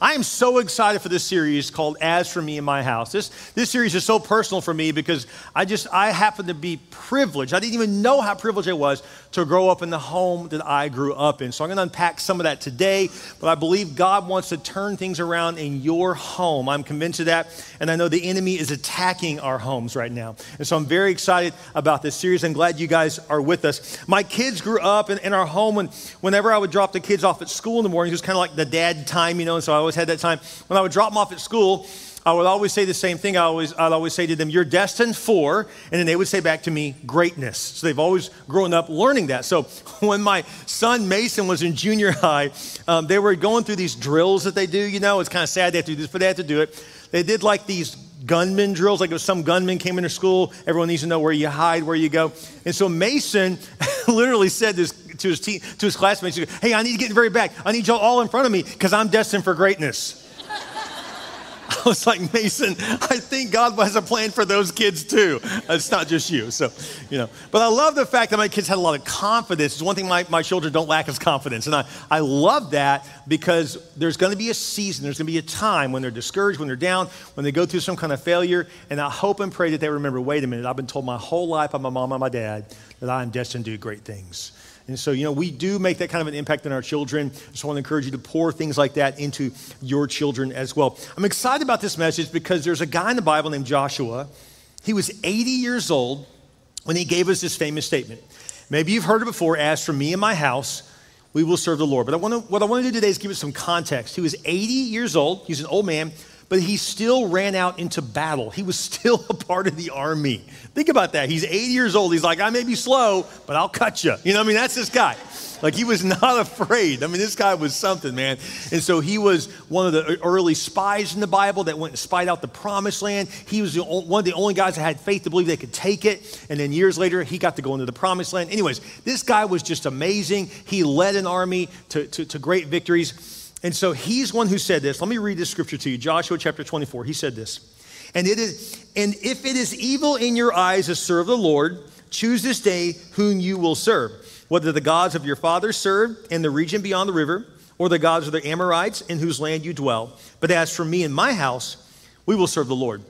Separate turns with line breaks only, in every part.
I am so excited for this series called As for Me and My House. This, this series is so personal for me because I just, I happen to be privileged. I didn't even know how privileged I was to grow up in the home that I grew up in. So I'm going to unpack some of that today, but I believe God wants to turn things around in your home. I'm convinced of that. And I know the enemy is attacking our homes right now. And so I'm very excited about this series. I'm glad you guys are with us. My kids grew up in, in our home, and whenever I would drop the kids off at school in the morning, it was kind of like the dad time, you know, and so I always had that time. When I would drop them off at school, I would always say the same thing. I always, I'd always say to them, You're destined for, and then they would say back to me, greatness. So they've always grown up learning that. So when my son Mason was in junior high, um, they were going through these drills that they do. You know, it's kind of sad they have to do this, but they had to do it. They did like these gunman drills, like if some gunman came into school, everyone needs to know where you hide, where you go. And so Mason literally said this to his, team, to his classmates, Hey, I need to get in very back. I need y'all all in front of me because I'm destined for greatness. I was like, Mason, I think God has a plan for those kids too. It's not just you. So, you know. But I love the fact that my kids had a lot of confidence. It's one thing my, my children don't lack is confidence. And I, I love that because there's going to be a season, there's going to be a time when they're discouraged, when they're down, when they go through some kind of failure. And I hope and pray that they remember wait a minute, I've been told my whole life by my mom and my dad that I am destined to do great things. And so, you know, we do make that kind of an impact on our children. So I want to encourage you to pour things like that into your children as well. I'm excited about this message because there's a guy in the Bible named Joshua. He was 80 years old when he gave us this famous statement. Maybe you've heard it before as for me and my house, we will serve the Lord. But I want to, what I want to do today is give it some context. He was 80 years old, he's an old man, but he still ran out into battle. He was still a part of the army. Think about that. He's 80 years old. He's like, I may be slow, but I'll cut you. You know, I mean, that's this guy. Like he was not afraid. I mean, this guy was something, man. And so he was one of the early spies in the Bible that went and spied out the promised land. He was one of the only guys that had faith to believe they could take it. And then years later, he got to go into the promised land. Anyways, this guy was just amazing. He led an army to, to, to great victories. And so he's one who said this. Let me read this scripture to you. Joshua chapter 24. He said this. And it is and if it is evil in your eyes to serve the Lord, choose this day whom you will serve, whether the gods of your fathers served in the region beyond the river, or the gods of the Amorites in whose land you dwell. But as for me and my house, we will serve the Lord.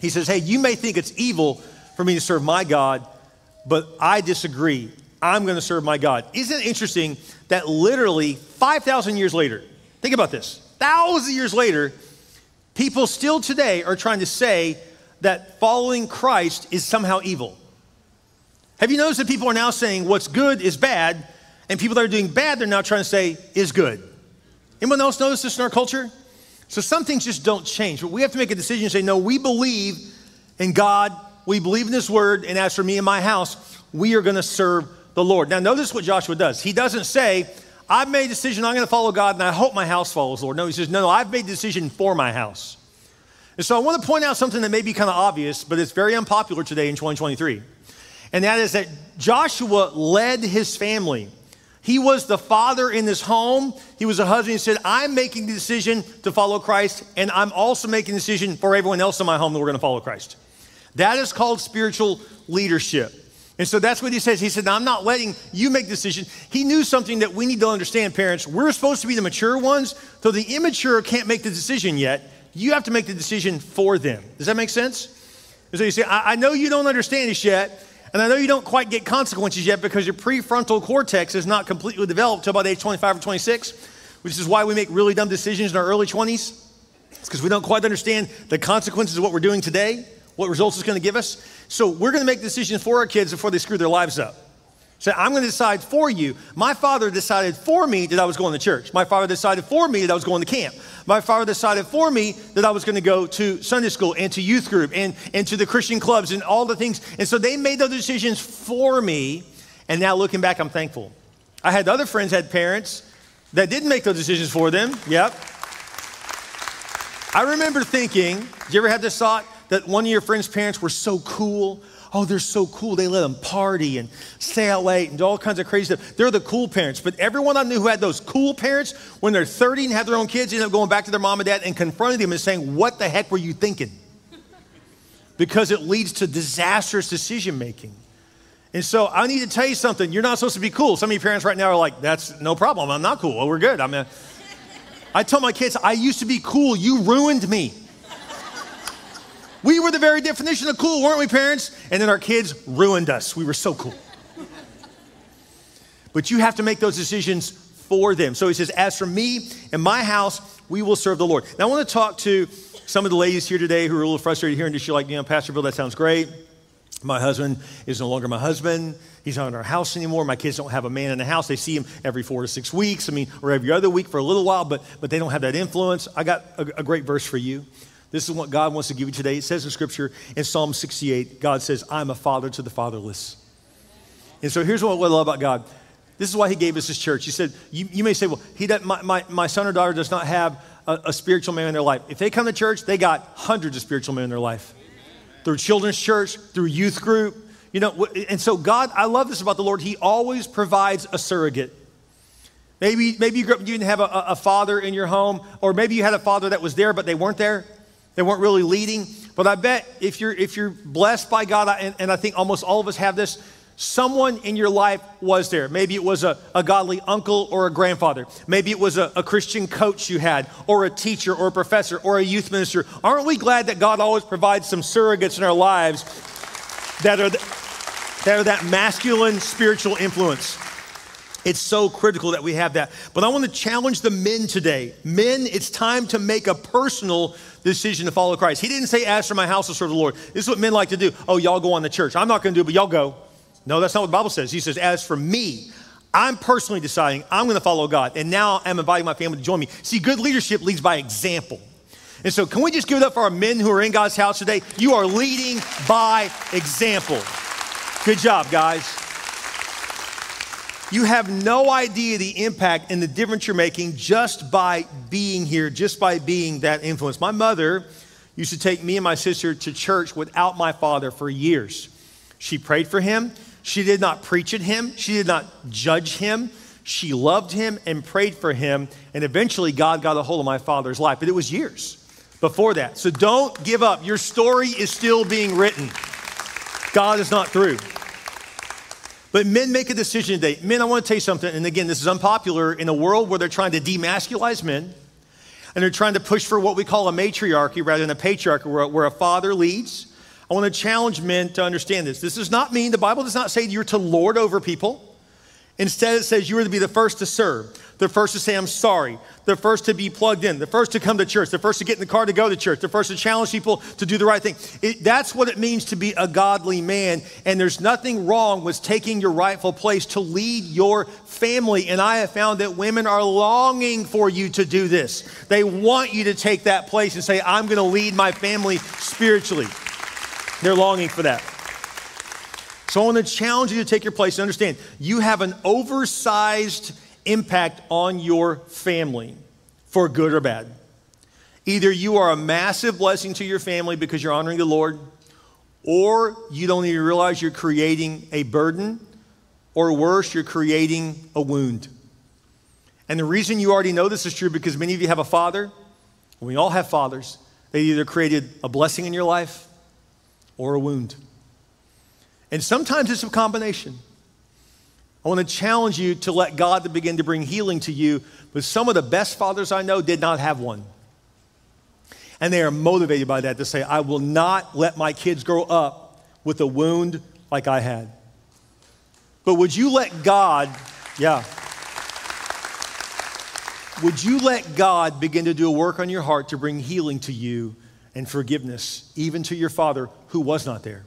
He says, Hey, you may think it's evil for me to serve my God, but I disagree. I'm going to serve my God. Isn't it interesting that literally 5,000 years later, Think about this. Thousands of years later, people still today are trying to say that following Christ is somehow evil. Have you noticed that people are now saying what's good is bad, and people that are doing bad, they're now trying to say is good? Anyone else notice this in our culture? So some things just don't change, but we have to make a decision and say, no, we believe in God, we believe in His Word, and as for me and my house, we are going to serve the Lord. Now, notice what Joshua does. He doesn't say, I've made a decision I'm going to follow God and I hope my house follows Lord. No, he says, no, no, I've made a decision for my house. And so I want to point out something that may be kind of obvious, but it's very unpopular today in 2023. And that is that Joshua led his family. He was the father in this home. He was a husband. He said, I'm making the decision to follow Christ, and I'm also making the decision for everyone else in my home that we're going to follow Christ. That is called spiritual leadership. And so that's what he says. He said, I'm not letting you make decisions. He knew something that we need to understand, parents. We're supposed to be the mature ones, so the immature can't make the decision yet. You have to make the decision for them. Does that make sense? And so you say, I, I know you don't understand this yet, and I know you don't quite get consequences yet because your prefrontal cortex is not completely developed until about age 25 or 26, which is why we make really dumb decisions in our early 20s. It's because we don't quite understand the consequences of what we're doing today, what results it's going to give us. So we're going to make decisions for our kids before they screw their lives up. So I'm going to decide for you. My father decided for me that I was going to church. My father decided for me that I was going to camp. My father decided for me that I was going to go to Sunday school and to youth group and, and to the Christian clubs and all the things. And so they made those decisions for me. And now looking back, I'm thankful. I had other friends had parents that didn't make those decisions for them. Yep. I remember thinking, did you ever have this thought? That one of your friends' parents were so cool. Oh, they're so cool. They let them party and stay out late and do all kinds of crazy stuff. They're the cool parents. But everyone I knew who had those cool parents, when they're 30 and have their own kids, end up going back to their mom and dad and confronting them and saying, What the heck were you thinking? Because it leads to disastrous decision making. And so I need to tell you something. You're not supposed to be cool. Some of your parents right now are like, That's no problem. I'm not cool. Well, we're good. I mean, I tell my kids, I used to be cool. You ruined me. We were the very definition of cool, weren't we, parents? And then our kids ruined us. We were so cool. But you have to make those decisions for them. So he says, As for me and my house, we will serve the Lord. Now, I want to talk to some of the ladies here today who are a little frustrated hearing this. You're like, you know, Pastor Bil, that sounds great. My husband is no longer my husband. He's not in our house anymore. My kids don't have a man in the house. They see him every four to six weeks. I mean, or every other week for a little while, but, but they don't have that influence. I got a, a great verse for you. This is what God wants to give you today. It says in Scripture in Psalm 68, God says, I'm a father to the fatherless. And so here's what I love about God. This is why He gave us this church. He said, You, you may say, well, he does, my, my, my son or daughter does not have a, a spiritual man in their life. If they come to church, they got hundreds of spiritual men in their life. Through children's church, through youth group, you know, and so God, I love this about the Lord. He always provides a surrogate. Maybe, maybe you, up, you didn't have a, a, father in your home, or maybe you had a father that was there, but they weren't there. They weren't really leading. But I bet if you're, if you're blessed by God, and, and I think almost all of us have this, someone in your life was there. Maybe it was a, a godly uncle or a grandfather. Maybe it was a, a, Christian coach you had, or a teacher, or a professor, or a youth minister. Aren't we glad that God always provides some surrogates in our lives that are, the, that, are that masculine spiritual influence? It's so critical that we have that. But I want to challenge the men today. Men, it's time to make a personal decision to follow Christ. He didn't say, As for my house, will serve the Lord. This is what men like to do. Oh, y'all go on the church. I'm not going to do it, but y'all go. No, that's not what the Bible says. He says, As for me, I'm personally deciding I'm going to follow God. And now I'm inviting my family to join me. See, good leadership leads by example. And so, can we just give it up for our men who are in God's house today? You are leading by example. Good job, guys. You have no idea the impact and the difference you're making just by being here, just by being that influence. My mother used to take me and my sister to church without my father for years. She prayed for him. She did not preach at him. She did not judge him. She loved him and prayed for him. And eventually, God got a hold of my father's life. But it was years before that. So don't give up. Your story is still being written. God is not through. But men make a decision today. Men, I want to tell you something, and again, this is unpopular in a world where they're trying to demasculize men and they're trying to push for what we call a matriarchy rather than a patriarchy, where, where a father leads. I want to challenge men to understand this. This does not mean, the Bible does not say you're to lord over people. Instead, it says you are to be the first to serve, the first to say, I'm sorry, the first to be plugged in, the first to come to church, the first to get in the car to go to church, the first to challenge people to do the right thing. It, that's what it means to be a godly man. And there's nothing wrong with taking your rightful place to lead your family. And I have found that women are longing for you to do this. They want you to take that place and say, I'm going to lead my family spiritually. They're longing for that. So I want to challenge you to take your place and understand you have an oversized impact on your family for good or bad. Either you are a massive blessing to your family because you're honoring the Lord, or you don't even realize you're creating a burden, or worse, you're creating a wound. And the reason you already know this is true because many of you have a father, we all have fathers. They either created a blessing in your life or a wound. And sometimes it's a combination. I want to challenge you to let God to begin to bring healing to you. But some of the best fathers I know did not have one. And they are motivated by that to say, I will not let my kids grow up with a wound like I had. But would you let God, yeah, would you let God begin to do a work on your heart to bring healing to you and forgiveness, even to your father who was not there?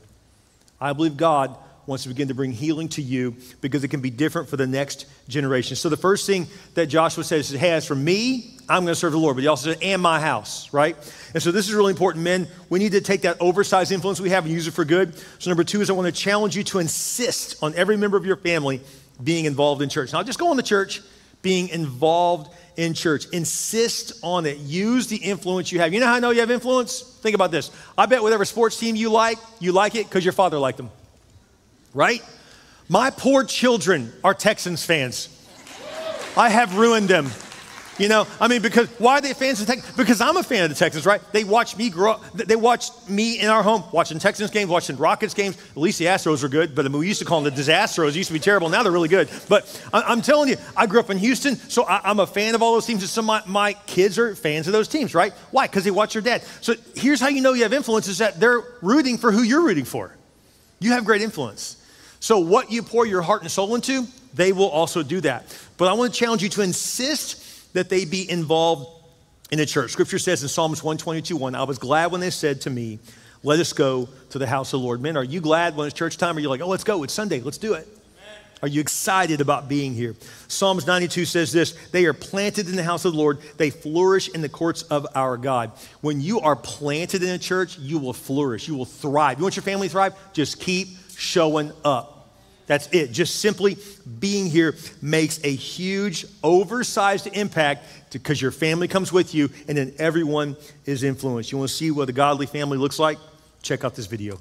I believe God wants to begin to bring healing to you because it can be different for the next generation. So the first thing that Joshua says is, hey, as for me, I'm going to serve the Lord. But he also says, and my house, right? And so this is really important, men. We need to take that oversized influence we have and use it for good. So number two is I want to challenge you to insist on every member of your family being involved in church. Not just going to church, being involved in church. Insist on it. Use the influence you have. You know how I know you have influence? Think about this. I bet whatever sports team you like, you like it because your father liked them. Right? My poor children are Texans fans. I have ruined them. You know, I mean, because why are they fans of Texans? Because I'm a fan of the Texans, right? They watch me grow up. They watch me in our home watching Texans games, watching Rockets games. At least the Astros were good, but we used to call them the Disastros. Used to be terrible. Now they're really good. But I'm telling you, I grew up in Houston, so I'm a fan of all those teams. And some of my, my kids are fans of those teams, right? Why? Because they watch their dad. So here's how you know you have influence is that they're rooting for who you're rooting for. You have great influence. So what you pour your heart and soul into, they will also do that. But I want to challenge you to insist that they be involved in the church. Scripture says in Psalms 122 1, I was glad when they said to me, Let us go to the house of the Lord. Men, are you glad when it's church time? Or you're like, Oh, let's go. It's Sunday. Let's do it. Are you excited about being here? Psalms 92 says this They are planted in the house of the Lord, they flourish in the courts of our God. When you are planted in a church, you will flourish, you will thrive. You want your family to thrive? Just keep showing up. That's it. Just simply being here makes a huge, oversized impact because your family comes with you and then everyone is influenced. You want to see what a godly family looks like? Check out this video.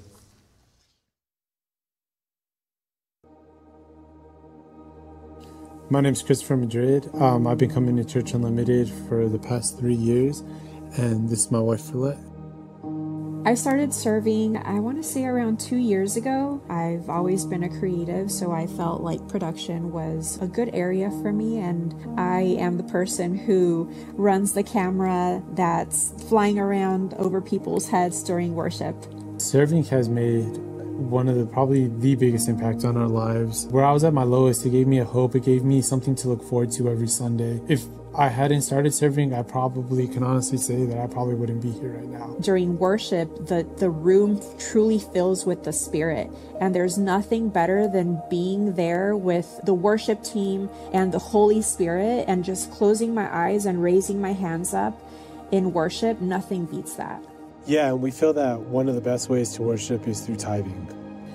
My name is Christopher Madrid. Um, I've been coming to Church Unlimited for the past three years, and this is my wife, Philette.
I started serving, I want to say around two years ago. I've always been a creative, so I felt like production was a good area for me. And I am the person who runs the camera that's flying around over people's heads during worship.
Serving has made one of the probably the biggest impact on our lives. Where I was at my lowest, it gave me a hope. It gave me something to look forward to every Sunday. If I hadn't started serving, I probably can honestly say that I probably wouldn't be here right now.
During worship, the, the room truly fills with the Spirit. And there's nothing better than being there with the worship team and the Holy Spirit and just closing my eyes and raising my hands up in worship. Nothing beats that.
Yeah, and we feel that one of the best ways to worship is through tithing.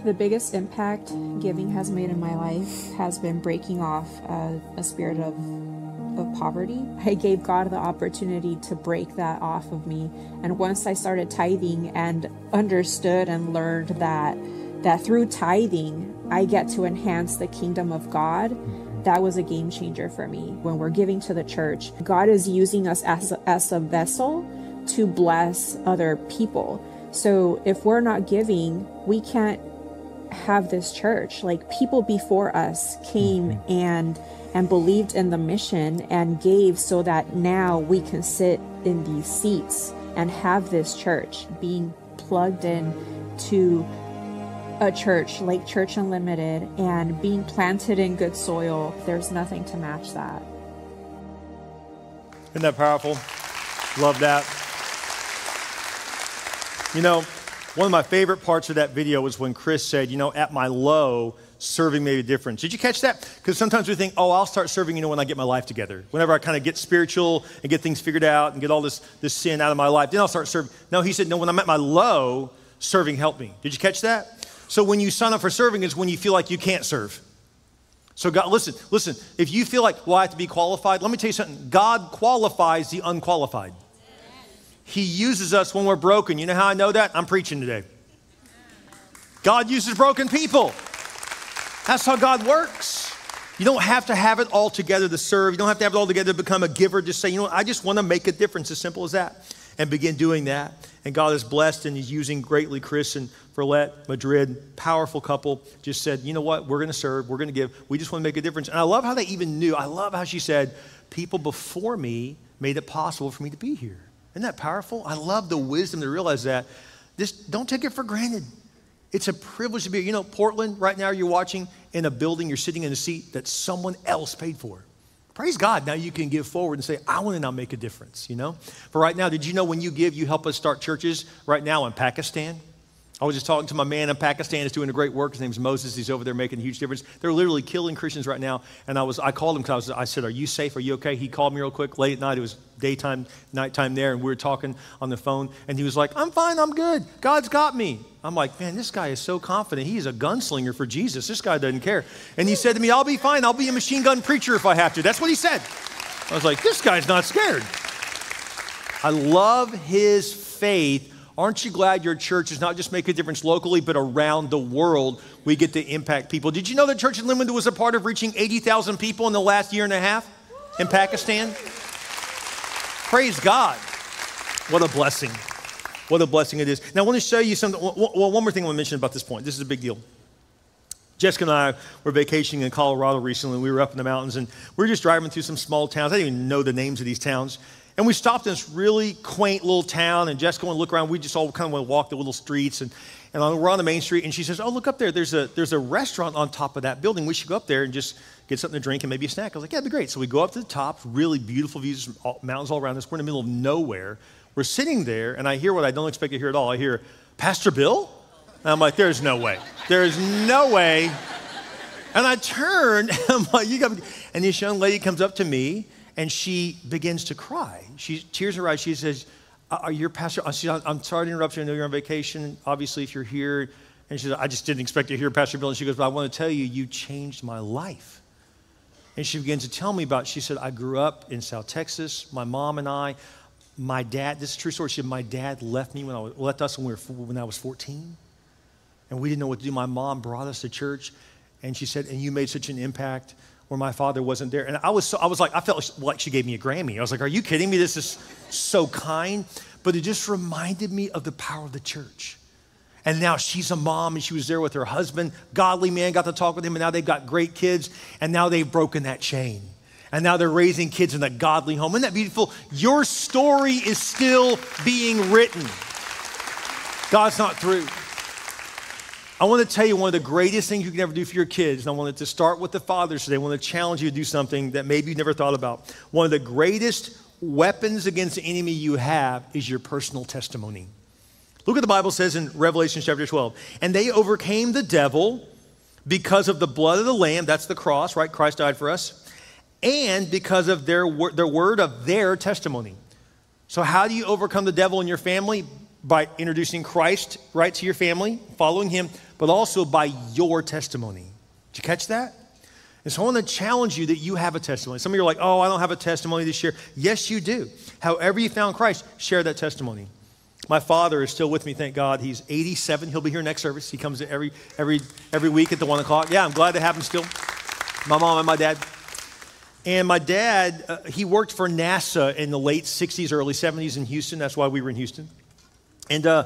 The biggest impact giving has made in my life has been breaking off a, a spirit of of poverty. I gave God the opportunity to break that off of me. And once I started tithing and understood and learned that that through tithing I get to enhance the kingdom of God, that was a game changer for me. When we're giving to the church, God is using us as as a vessel to bless other people. So if we're not giving, we can't have this church. Like people before us came mm-hmm. and and believed in the mission and gave so that now we can sit in these seats and have this church being plugged in to a church like Church Unlimited and being planted in good soil. There's nothing to match that.
Isn't that powerful? Love that. You know, one of my favorite parts of that video was when Chris said, you know, at my low, serving made a difference. Did you catch that? Because sometimes we think, oh, I'll start serving, you know, when I get my life together. Whenever I kind of get spiritual and get things figured out and get all this, this sin out of my life, then I'll start serving. No, he said, no, when I'm at my low, serving helped me. Did you catch that? So when you sign up for serving is when you feel like you can't serve. So God, listen, listen, if you feel like, well, I have to be qualified, let me tell you something. God qualifies the unqualified. He uses us when we're broken. You know how I know that? I'm preaching today. God uses broken people. That's how God works. You don't have to have it all together to serve. You don't have to have it all together to become a giver. Just say, you know, I just want to make a difference, as simple as that, and begin doing that. And God is blessed and He's using greatly Chris and Verlette, Madrid, powerful couple, just said, you know what, we're going to serve, we're going to give, we just want to make a difference. And I love how they even knew. I love how she said, people before me made it possible for me to be here. Isn't that powerful? I love the wisdom to realize that. Just don't take it for granted. It's a privilege to be, you know, Portland, right now you're watching in a building, you're sitting in a seat that someone else paid for. Praise God. Now you can give forward and say, I want to now make a difference, you know? For right now, did you know when you give, you help us start churches right now in Pakistan? I was just talking to my man in Pakistan who's doing a great work. His name's Moses. He's over there making a huge difference. They're literally killing Christians right now. And I was, I called him because I, I, said, "Are you safe? Are you okay?" He called me real quick late at night. It was daytime, nighttime there, and we were talking on the phone. And he was like, "I'm fine. I'm good. God's got me." I'm like, "Man, this guy is so confident. He's a gunslinger for Jesus. This guy doesn't care." And he said to me, "I'll be fine. I'll be a machine gun preacher if I have to." That's what he said. I was like, "This guy's not scared." I love his faith Aren't you glad your church is not just make a difference locally, but around the world? We get to impact people. Did you know that Church Unlimited was a part of reaching 80,000 people in the last year and a half in Pakistan? Praise God. What a blessing. What a blessing it is. Now, I want to show you something. Well, one more thing I want to mention about this point. This is a big deal. Jessica and I were vacationing in Colorado recently. We were up in the mountains and we were just driving through some small towns. I didn't even know the names of these towns. And we stopped in this really quaint little town, and Jessica went to look around. We just all kind of went walk the little streets, and, and we're on the main street, and she says, Oh, look up there. There's a, there's a restaurant on top of that building. We should go up there and just get something to drink and maybe a snack. I was like, Yeah, that'd be great. So we go up to the top, really beautiful views, mountains all around us. We're in the middle of nowhere. We're sitting there, and I hear what I don't expect to hear at all. I hear, Pastor Bil? And I'm like, There's no way. There's no way. And I turn, and I'm like, you got and this young lady comes up to me and she begins to cry. She tears her eyes. She says, uh, uh, "Are you pastor?" Uh, I'm sorry to interrupt you. I know you're on vacation. Obviously, if you're here, and she said, "I just didn't expect to hear Pastor Bil." And she goes, "But I want to tell you, you changed my life." And she begins to tell me about. She said, "I grew up in South Texas. My mom and I, my dad. This is true story. She said, my dad left me when I was, left us when, we were, when I was 14, and we didn't know what to do. My mom brought us to church." And she said, and you made such an impact where my father wasn't there. And I was, so, I was like, I felt like she gave me a Grammy. I was like, are you kidding me? This is so kind. But it just reminded me of the power of the church. And now she's a mom and she was there with her husband, godly man, got to talk with him, and now they've got great kids, and now they've broken that chain. And now they're raising kids in a godly home. Isn't that beautiful? Your story is still being written. God's not through. I want to tell you one of the greatest things you can ever do for your kids, and I wanted to start with the fathers today. I want to challenge you to do something that maybe you've never thought about. One of the greatest weapons against the enemy you have is your personal testimony. Look what the Bible says in Revelation chapter 12. And they overcame the devil because of the blood of the Lamb, that's the cross, right? Christ died for us, and because of their, their word of their testimony. So, how do you overcome the devil in your family? By introducing Christ right to your family, following him, but also by your testimony. Did you catch that? And so I want to challenge you that you have a testimony. Some of you are like, oh, I don't have a testimony this year. Yes, you do. However, you found Christ, share that testimony. My father is still with me, thank God. He's 87. He'll be here next service. He comes every, every, every week at the 1 o'clock. Yeah, I'm glad to have him still. My mom and my dad. And my dad, uh, he worked for NASA in the late 60s, early 70s in Houston. That's why we were in Houston. And uh,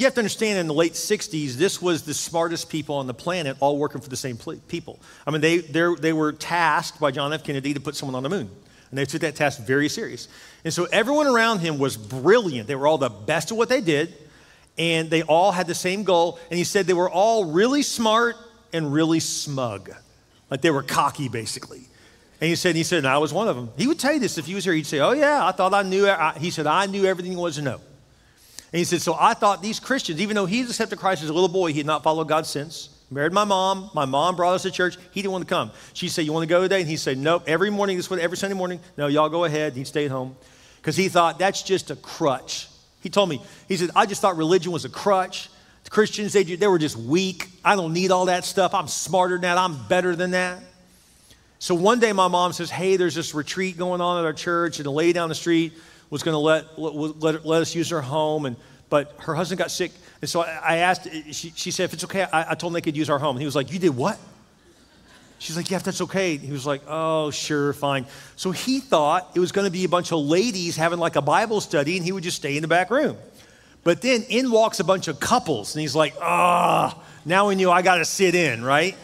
you have to understand in the late 60s, this was the smartest people on the planet all working for the same people. I mean, they, they were tasked by John F. Kennedy to put someone on the moon. And they took that task very serious. And so everyone around him was brilliant. They were all the best at what they did. And they all had the same goal. And he said they were all really smart and really smug. Like they were cocky, basically. And he said, he said, and I was one of them. He would tell you this if he was here. He'd say, oh, yeah, I thought I knew. He said, I knew everything there was to know. And he said, So I thought these Christians, even though he's accepted Christ as a little boy, he had not followed God since. Married my mom. My mom brought us to church. He didn't want to come. She said, You want to go today? And he said, Nope. Every morning, this was every Sunday morning. No, y'all go ahead. He stayed home because he thought that's just a crutch. He told me, He said, I just thought religion was a crutch. The Christians, they, they were just weak. I don't need all that stuff. I'm smarter than that. I'm better than that. So one day, my mom says, Hey, there's this retreat going on at our church, and a lady down the street was going to let, let, let, us use her home. And, but her husband got sick. And so I, asked, she, she, said, if it's okay, I, I, told him they could use our home. And he was like, You did what? She's like, Yeah, if that's okay. He was like, Oh, sure, fine. So he thought it was going to be a bunch of ladies having like a Bible study, and he would just stay in the back room. But then in walks a bunch of couples, and he's like, Ah, oh, now we knew I got to sit in, right?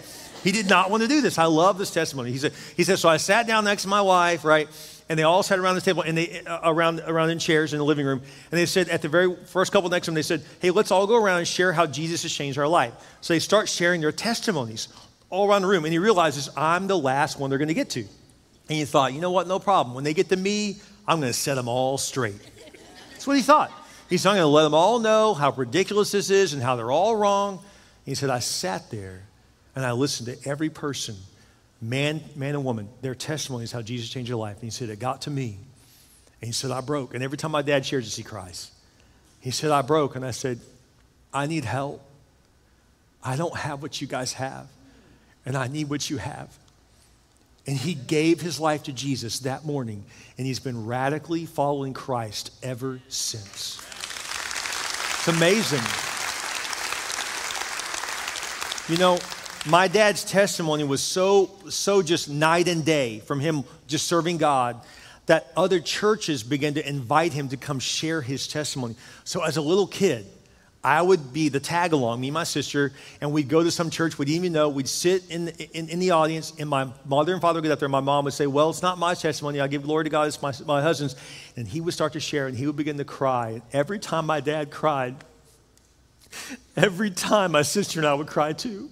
He did not want to do this. I love this testimony. He said, he said, So I sat down next to my wife, right? And they all sat around the table and they uh, around around in chairs in the living room. And they said at the very first couple next to them they said hey let's all go around and share how jesus has changed our life. So they start sharing their testimonies all around the room. And he realizes i'm the last one they're going to get to. And he thought you know what? No problem. When they get to me i'm going to set them all straight. That's what he thought. He said i'm going to let them all know how ridiculous this is and how they're all wrong. He said i sat there and i listened to every person man, man and woman, their testimony is how Jesus changed their life. And he said, It got to me. And he said, I broke. And every time my dad shares this, he cries. He said, I broke. And I said, I need help. I don't have what you guys have. And I need what you have. And he gave his life to Jesus that morning. And he's been radically following Christ ever since. It's amazing. You know, my dad's testimony was so, so just night and day from him just serving God that other churches began to invite him to come share his testimony. So as a little kid, I would be the tag along, me and my sister, and we'd go to some church. We'd even know, we'd sit in in, in, the audience, and my mother and father would get up there. And my mom would say, Well, it's not my testimony. I give glory to God, it's my, my husband's. And he would start to share, and he would begin to cry. And every time my dad cried, every time my sister and I would cry too.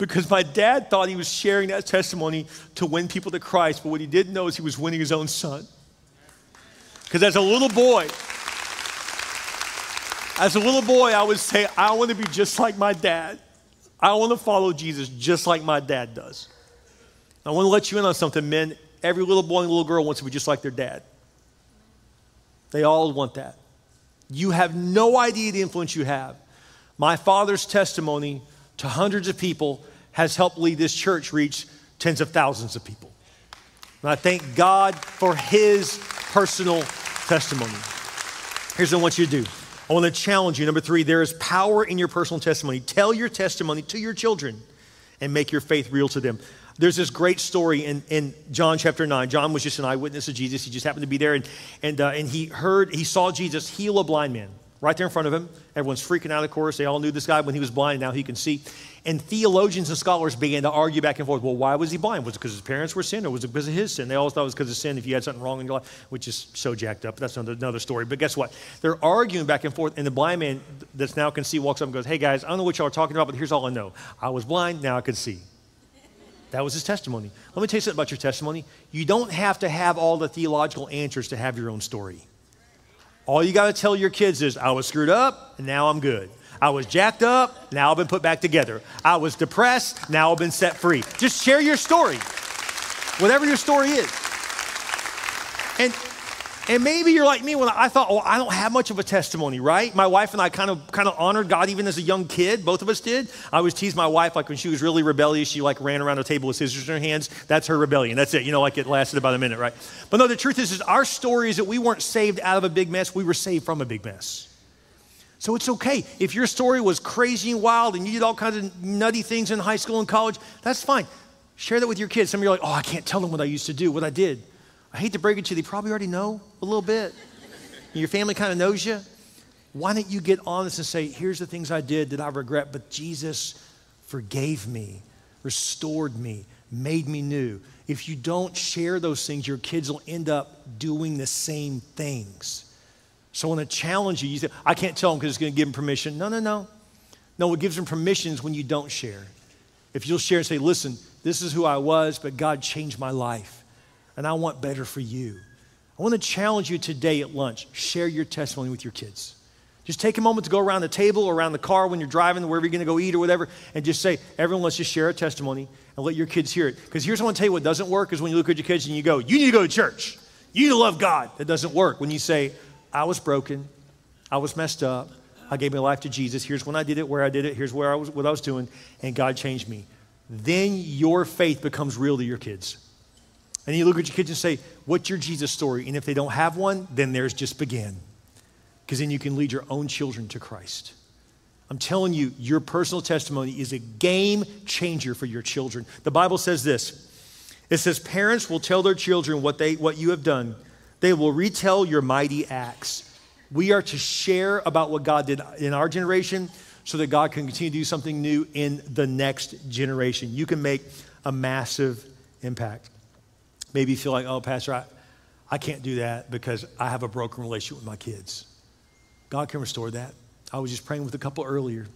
Because my dad thought he was sharing that testimony to win people to Christ, but what he didn't know is he was winning his own son. Because as a little boy, as a little boy, I would say, I want to be just like my dad. I want to follow Jesus just like my dad does. I want to let you in on something, men. Every little boy and little girl wants to be just like their dad. They all want that. You have no idea the influence you have. My father's testimony to hundreds of people has helped lead this church reach tens of thousands of people. And I thank God for his personal testimony. Here's what I want you to do I want to challenge you. Number three, there is power in your personal testimony. Tell your testimony to your children and make your faith real to them. There's this great story in, in John chapter 9. John was just an eyewitness of Jesus. He just happened to be there, and, and, uh, and he heard, he saw Jesus heal a blind man right there in front of him. Everyone's freaking out, of course. They all knew this guy when he was blind, now he can see. And theologians and scholars began to argue back and forth. Well, why was he blind? Was it because his parents were sin or was it because of his sin? They always thought it was because of sin if you had something wrong in your life, which is so jacked up. That's another, another story. But guess what? They're arguing back and forth, and the blind man that's now can see walks up and goes, Hey guys, I don't know what y'all are talking about, but here's all I know. I was blind, now I can see. That was his testimony. Let me tell you something about your testimony. You don't have to have all the theological answers to have your own story. All you got to tell your kids is, I was screwed up, and now I'm good. I was jacked up, now I've been put back together. I was depressed, now I've been set free. Just share your story, whatever your story is. And and maybe you're like me when I thought, oh, I don't have much of a testimony, right? My wife and I kind of kind of honored God even as a young kid. Both of us did. I always teased my wife like when she was really rebellious, she like ran around the table with scissors in her hands. That's her rebellion. That's it. You know, like it lasted about a minute, right? But no, the truth is, is our story is that we weren't saved out of a big mess. We were saved from a big mess. So it's okay. If your story was crazy and wild and you did all kinds of nutty things in high school and college, that's fine. Share that with your kids. Some of you are like, oh, I can't tell them what I used to do, what I did. I hate to break it to you, they probably already know a little bit. Your family kind of knows you. Why don't you get honest and say, here's the things I did that I regret, but Jesus forgave me, restored me, made me new. If you don't share those things, your kids will end up doing the same things. So I want to challenge you. You say, I can't tell them because it's going to give them permission. No, no, no. No, what gives them permission is when you don't share. If you'll share and say, listen, this is who I was, but God changed my life and I want better for you. I want to challenge you today at lunch. Share your testimony with your kids. Just take a moment to go around the table or around the car when you're driving, wherever you're going to go eat or whatever, and just say, everyone, let's just share a testimony and let your kids hear it. Because here's what I want to tell you what doesn't work is when you look at your kids and you go, you need to go to church. You need to love God. That doesn't work. When you say, I was broken, I was messed up, I gave my life to Jesus. Here's when I did it, where I did it, here's where I was, what I was doing, and God changed me. Then your faith becomes real to your kids. And you look at your kids and say, What's your Jesus story? And if they don't have one, then theirs just began. Because then you can lead your own children to Christ. I'm telling you, your personal testimony is a game changer for your children. The Bible says this it says, Parents will tell their children what, they, what you have done, they will retell your mighty acts. We are to share about what God did in our generation so that God can continue to do something new in the next generation. You can make a massive impact. Maybe feel like, oh, Pastor, I, I can't do that because I have a broken relationship with my kids. God can restore that. I was just praying with a couple earlier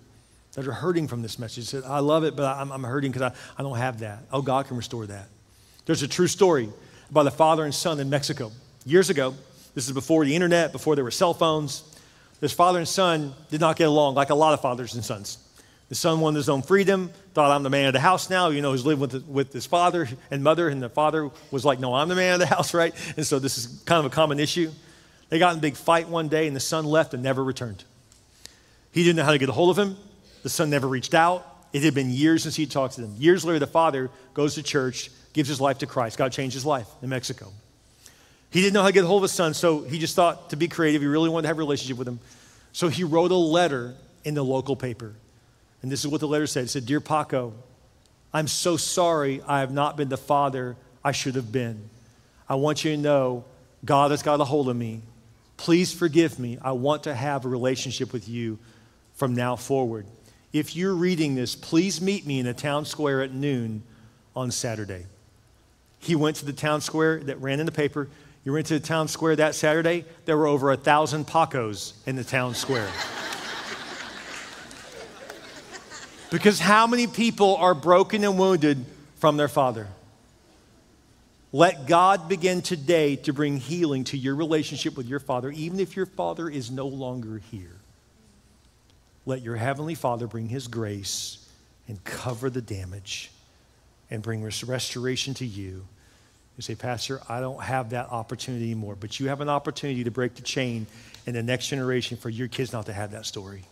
that are hurting from this message. Said, I love it, but I'm, I'm hurting because I, I don't have that. Oh, God can restore that. There's a true story about a father and son in Mexico. Years ago, this is before the internet, before there were cell phones. This father and son did not get along like a lot of fathers and sons. The son wanted his own freedom, thought I'm the man of the house now. You know, he's living with, with his father and mother, and the father was like, No, I'm the man of the house, right? And so this is kind of a common issue. They got in a big fight one day, and the son left and never returned. He didn't know how to get a hold of him. The son never reached out. It had been years since he talked to them. Years later, the father goes to church, gives his life to Christ. God changed his life in Mexico. He didn't know how to get a hold of his son, so he just thought to be creative. He really wanted to have a relationship with him. So he wrote a letter in the local paper. And this is what the letter said it said, Dear Paco, I'm so sorry I have not been the father I should have been. I want you to know God has got a hold of me. Please forgive me. I want to have a relationship with you from now forward. If you're reading this, please meet me in the town square at noon on Saturday. He went to the town square that ran in the paper. You went to the town square that Saturday, there were over a thousand Pacos in the town square. Because how many people are broken and wounded from their father? Let God begin today to bring healing to your relationship with your Father, even if your Father is no longer here. Let your Heavenly Father bring His grace and cover the damage and bring restoration to you. You say, Pastor, I don't have that opportunity anymore, but you have an opportunity to break the chain in the next generation for your kids not to have that story.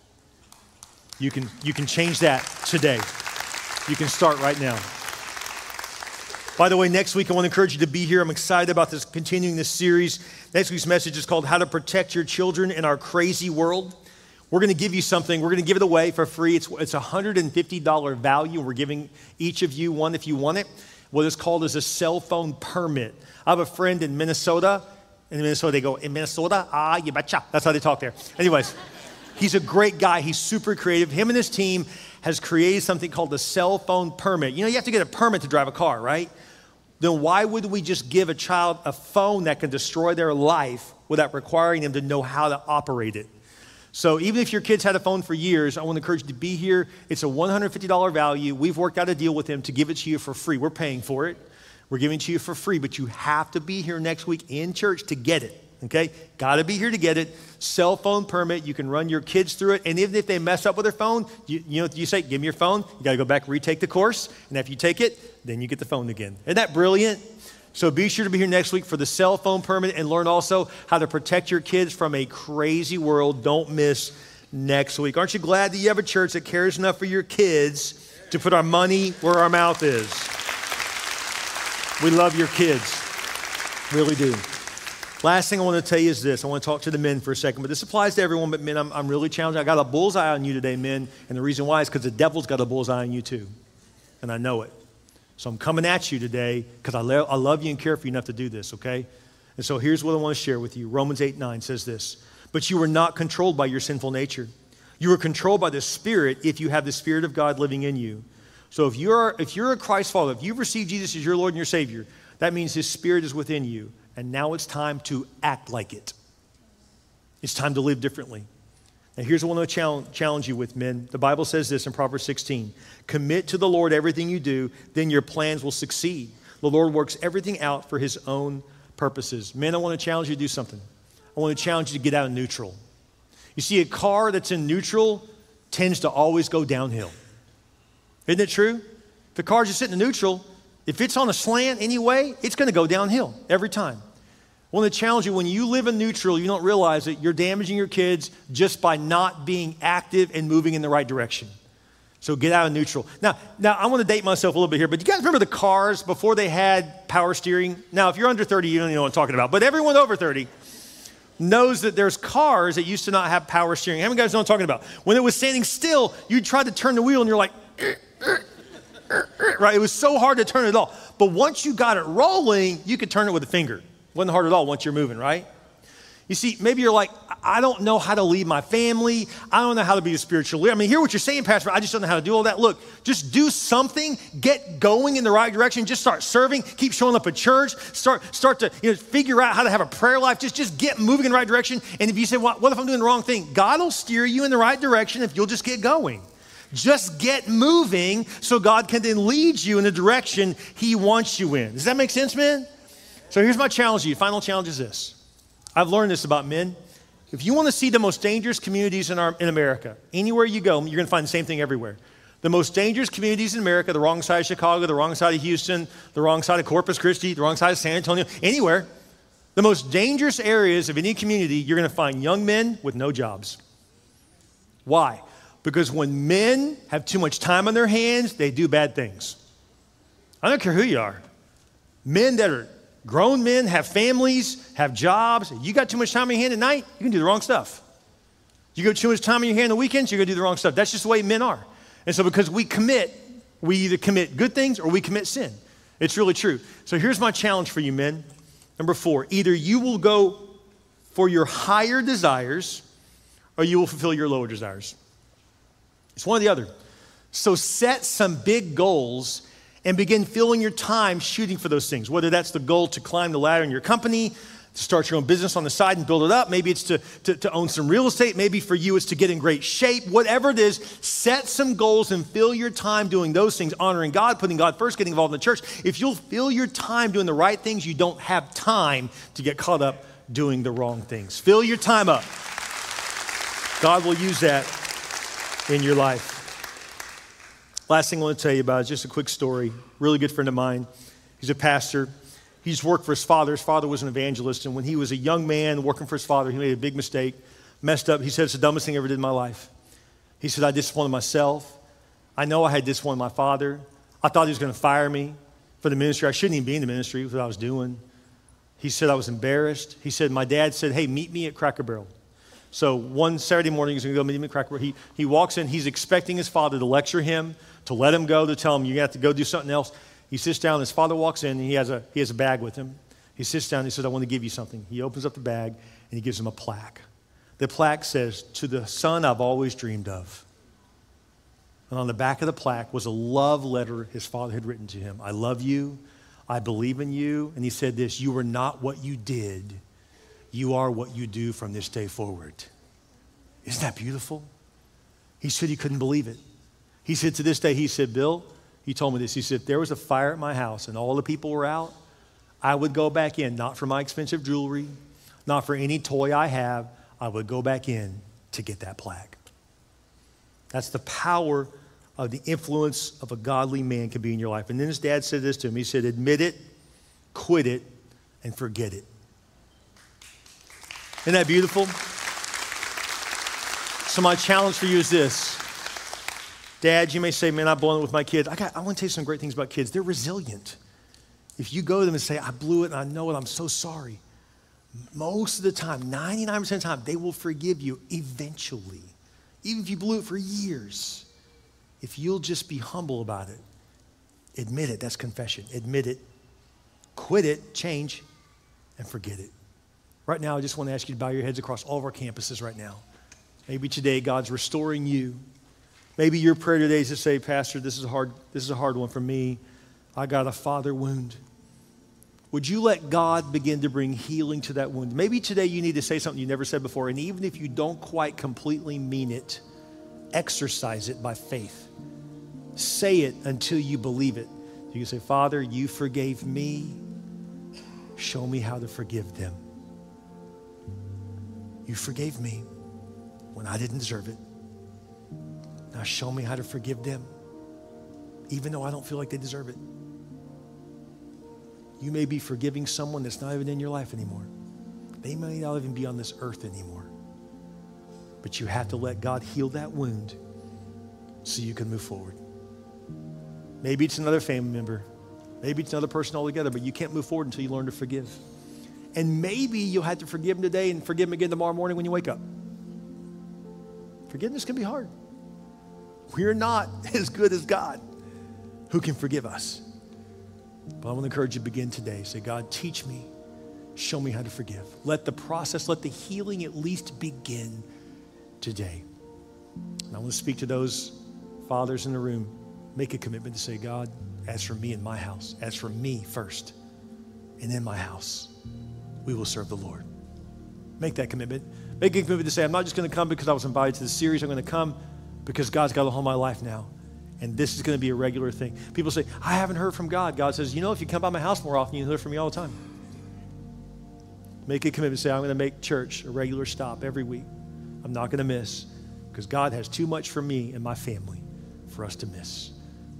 You can, you can change that today. You can start right now. By the way, next week I want to encourage you to be here. I'm excited about this continuing this series. Next week's message is called How to Protect Your Children in Our Crazy World. We're going to give you something. We're going to give it away for free. It's, it's a $150 value. We're giving each of you one if you want it. What is called is a cell phone permit. I have a friend in Minnesota. In Minnesota, they go, in Minnesota? Ah, you betcha. That's how they talk there. Anyways, he's a great guy. He's super creative. Him and his team has created something called the cell phone permit. You know, you have to get a permit to drive a car, right? then why would we just give a child a phone that can destroy their life without requiring them to know how to operate it? So even if your kids had a phone for years, I want to encourage you to be here. It's a $150 value. We've worked out a deal with them to give it to you for free. We're paying for it. We're giving it to you for free, but you have to be here next week in church to get it. Okay? Got to be here to get it. Cell phone permit. You can run your kids through it. And even if they mess up with their phone, you, you know, you say, give me your phone. You got to go back, retake the course. And if you take it, then you get the phone again. Isn't that brilliant? So be sure to be here next week for the cell phone permit and learn also how to protect your kids from a crazy world. Don't miss next week. Aren't you glad that you have a church that cares enough for your kids to put our money where our mouth is? We love your kids. Really do. Last thing I want to tell you is this. I want to talk to the men for a second, but this applies to everyone, but men, I'm, I'm really challenged. I got a bullseye on you today, men, and the reason why is because the devil's got a bullseye on you too, and I know it. So I'm coming at you today because I, lo- I love you and care for you enough to do this, okay? And so here's what I want to share with you. Romans 8 9 says this But you were not controlled by your sinful nature. You were controlled by the Spirit if you have the Spirit of God living in you. So if you're, if you're a Christ follower, if you've received Jesus as your Lord and your Savior, that means His Spirit is within you and now it's time to act like it. It's time to live differently. Now, here's what I want to challenge you with, men. The Bible says this in Proverbs 16 Commit to the Lord everything you do, then your plans will succeed. The Lord works everything out for his own purposes. Men, I want to challenge you to do something. I want to challenge you to get out of neutral. You see, a car that's in neutral tends to always go downhill. Isn't it true? If the car's just sitting in neutral, if it's on a slant anyway, it's going to go downhill every time. I want to challenge you when you live in neutral, you don't realize that you're damaging your kids just by not being active and moving in the right direction. So get out of neutral. Now, now I want to date myself a little bit here, but you guys remember the cars before they had power steering? Now, if you're under 30, you don't even know what I'm talking about, but everyone over 30 knows that there's cars that used to not have power steering. How many guys know what I'm talking about? When it was standing still, you tried to turn the wheel and you're like, right? It was so hard to turn it off. But once you got it rolling, you could turn it with a finger. It wasn't hard at all once you're moving, right? You see, maybe you're like, I don't know how to lead my family. I don't know how to be a spiritual leader. I mean, hear what you're saying, Pastor. I just don't know how to do all that. Look, just do something. Get going in the right direction. Just start serving. Keep showing up at church. Start, start to you know, figure out how to have a prayer life. Just, just get moving in the right direction. And if you say, well, what if I'm doing the wrong thing? God will steer you in the right direction if you'll just get going. Just get moving so God can then lead you in the direction He wants you in. Does that make sense, man? So here's my challenge to you. Final challenge is this. I've learned this about men. If you want to see the most dangerous communities in, our, in America, anywhere you go, you're going to find the same thing everywhere. The most dangerous communities in America, the wrong side of Chicago, the wrong side of Houston, the wrong side of Corpus Christi, the wrong side of San Antonio, anywhere, the most dangerous areas of any community, you're going to find young men with no jobs. Why? Because when men have too much time on their hands, they do bad things. I don't care who you are. Men that are grown men, have families, have jobs. You got too much time on your hand at night, you can do the wrong stuff. You got too much time on your hand on the weekends, you're going to do the wrong stuff. That's just the way men are. And so, because we commit, we either commit good things or we commit sin. It's really true. So, here's my challenge for you, men. Number four, either you will go for your higher desires or you will fulfill your lower desires. It's one or the other. So set some big goals and begin filling your time shooting for those things. Whether that's the goal to climb the ladder in your company, to start your own business on the side and build it up. Maybe it's to, to, to, own some real estate. Maybe for you it's to get in great shape. Whatever it is, set some goals and fill your time doing those things, honoring God, putting God first, getting involved in the church. If you'll fill your time doing the right things, you don't have time to get caught up doing the wrong things. Fill your time up. God will use that in your life. Last thing I want to tell you about is just a quick story. Really good friend of mine. He's a pastor. He's worked for his father. His father was an evangelist. And when he was a young man working for his father, he made a big mistake, messed up. He said, It's the dumbest thing I ever did in my life. He said, I disappointed myself. I know I had disappointed my father. I thought he was going to fire me for the ministry. I shouldn't even be in the ministry with what I was doing. He said I was embarrassed. He said, My dad said, Hey, meet me at Cracker Barrel. So one Saturday morning, he's going to go meet him at Cracker. He, he walks in. He's expecting his father to lecture him, to let him go, to tell him, You have to go do something else. He sits down, his father walks in, and he has a, he has a bag with him. He sits down, and he says, I want to give you something. He opens up the bag, and he gives him a plaque. The plaque says, To the son I've always dreamed of. And on the back of the plaque was a love letter his father had written to him. I love you. I believe in you. And he said this You are not what you did, you are what you do from this day forward. Isn't that beautiful? He said he couldn't believe it. He said to this day, he said, Bil, he told me this. He said, if there was a fire at my house and all the people were out, I would go back in, not for my expensive jewelry, not for any toy I have. I would go back in to get that plaque. That's the power of the influence of a godly man can be in your life. And then his dad said this to him. He said, admit it, quit it, and forget it. Isn't that beautiful? So my challenge for you is this Dad, you may say, man, I'm blowing it with my kids. I, got, I want to tell you some great things about kids. They're resilient. If you go to them and say, I blew it and I know it, I'm so sorry, most of the time, 99% of the time, they will forgive you eventually. Even if you blew it for years. If you'll just be humble about it, admit it, that's confession. Admit it, quit it, change, and forget it. Right now, I just want to ask you to bow your heads across all of our campuses right now. Maybe today God's restoring you Maybe your prayer today is to say, Pastor, this is, a hard, this is a hard one for me. I got a father wound. Would you let God begin to bring healing to that wound? Maybe today you need to say something you never said before, and even if you don't quite completely mean it, exercise it by faith. Say it until you believe it. You can say, Father, you forgave me. Show me how to forgive them. You forgave me when I didn't deserve it. Now show me how to forgive them, even though I don't feel like they deserve it. You may be forgiving someone that's not even in your life anymore. They may not even be on this earth anymore. But you have to let God heal that wound so you can move forward. Maybe it's another family member. Maybe it's another person altogether, but you can't move forward until you learn to forgive. And maybe you'll have to forgive them today and forgive them again tomorrow morning when you wake up. Forgiveness can be hard. We're not as good as God who can forgive us. But I want to encourage you to begin today. Say, God, teach me. Show me how to forgive. Let the process, let the healing at least begin today. And I want to speak to those fathers in the room. Make a commitment to say, God, as for me and my house, as for me first, and in my house, we will serve the Lord. Make that commitment. Make a commitment to say, I'm not just going to come because I was invited to the series. I'm going to come because God's got a hold of my life now. And this is going to be a regular thing. People say, I haven't heard from God. God says, You know, if you come by my house more often, you'll hear from me all the time. Make a commitment. Say, I'm going to make church a regular stop every week. I'm not going to miss because God has too much for me and my family for us to miss.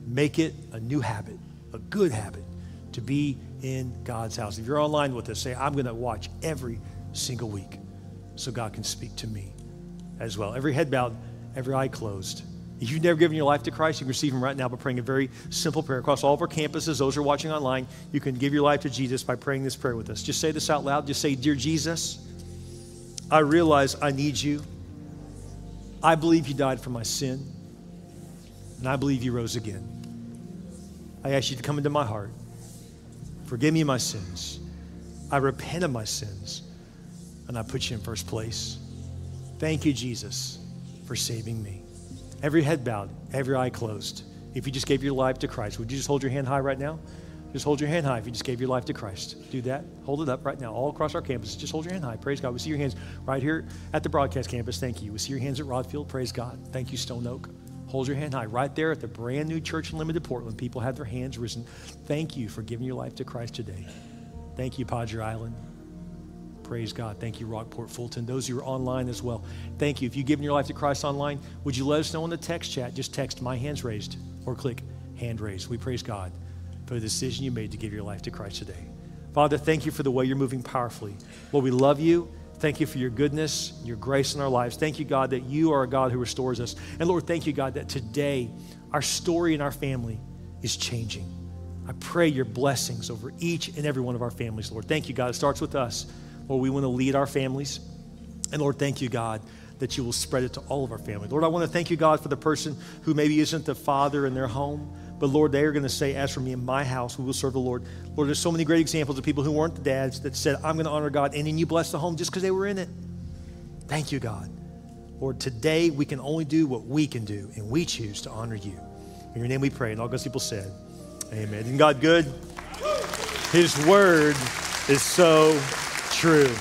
Make it a new habit, a good habit to be in God's house. If you're online with us, say, I'm going to watch every single week so God can speak to me as well. Every head bowed every eye closed. If you've never given your life to Christ, you can receive Him right now by praying a very simple prayer. Across all of our campuses, those who are watching online, you can give your life to Jesus by praying this prayer with us. Just say this out loud. Just say, Dear Jesus, I realize I need you. I believe you died for my sin, and I believe you rose again. I ask you to come into my heart. Forgive me my sins. I repent of my sins and I put you in first place. Thank you, Jesus, for saving me. Every head bowed, every eye closed. If you just gave your life to Christ, would you just hold your hand high right now? Just hold your hand high if you just gave your life to Christ. Do that. Hold it up right now, all across our campus. Just hold your hand high. Praise God. We see your hands right here at the broadcast campus. Thank you. We see your hands at Rodd Field. Praise God. Thank you, Stone Oak. Hold your hand high. Right there at the brand new church in Limited Portland, people have their hands risen. Thank you for giving your life to Christ today. Thank you, Padre Island. Praise God. Thank you, Rockport Fulton. Those who are online as well. Thank you. If you've given your life to Christ online, would you let us know in the text chat? Just text my hands raised or click hand raised. We praise God for the decision you made to give your life to Christ today. Father, thank you for the way you're moving powerfully. Lord, we love you. Thank you for your goodness, your grace in our lives. Thank you, God, that you are a God who restores us. And Lord, thank you, God, that today our story and our family is changing. I pray your blessings over each and every one of our families, Lord. Thank you, God. It starts with us. Lord, we want to lead our families. And Lord, thank you, God, that you will spread it to all of our family. Lord, I want to thank you, God, for the person who maybe isn't the father in their home. But Lord, they are going to say, As for me and my house, we will serve the Lord. Lord, there's so many great examples of people who weren't the dads that said, I'm going to honor God. And then you bless the home just because they were in it. Thank you, God. Lord, today we can only do what we can do, and we choose to honor you. In your name we pray. And all God's people said, Amen. Isn't God good? His word is so true.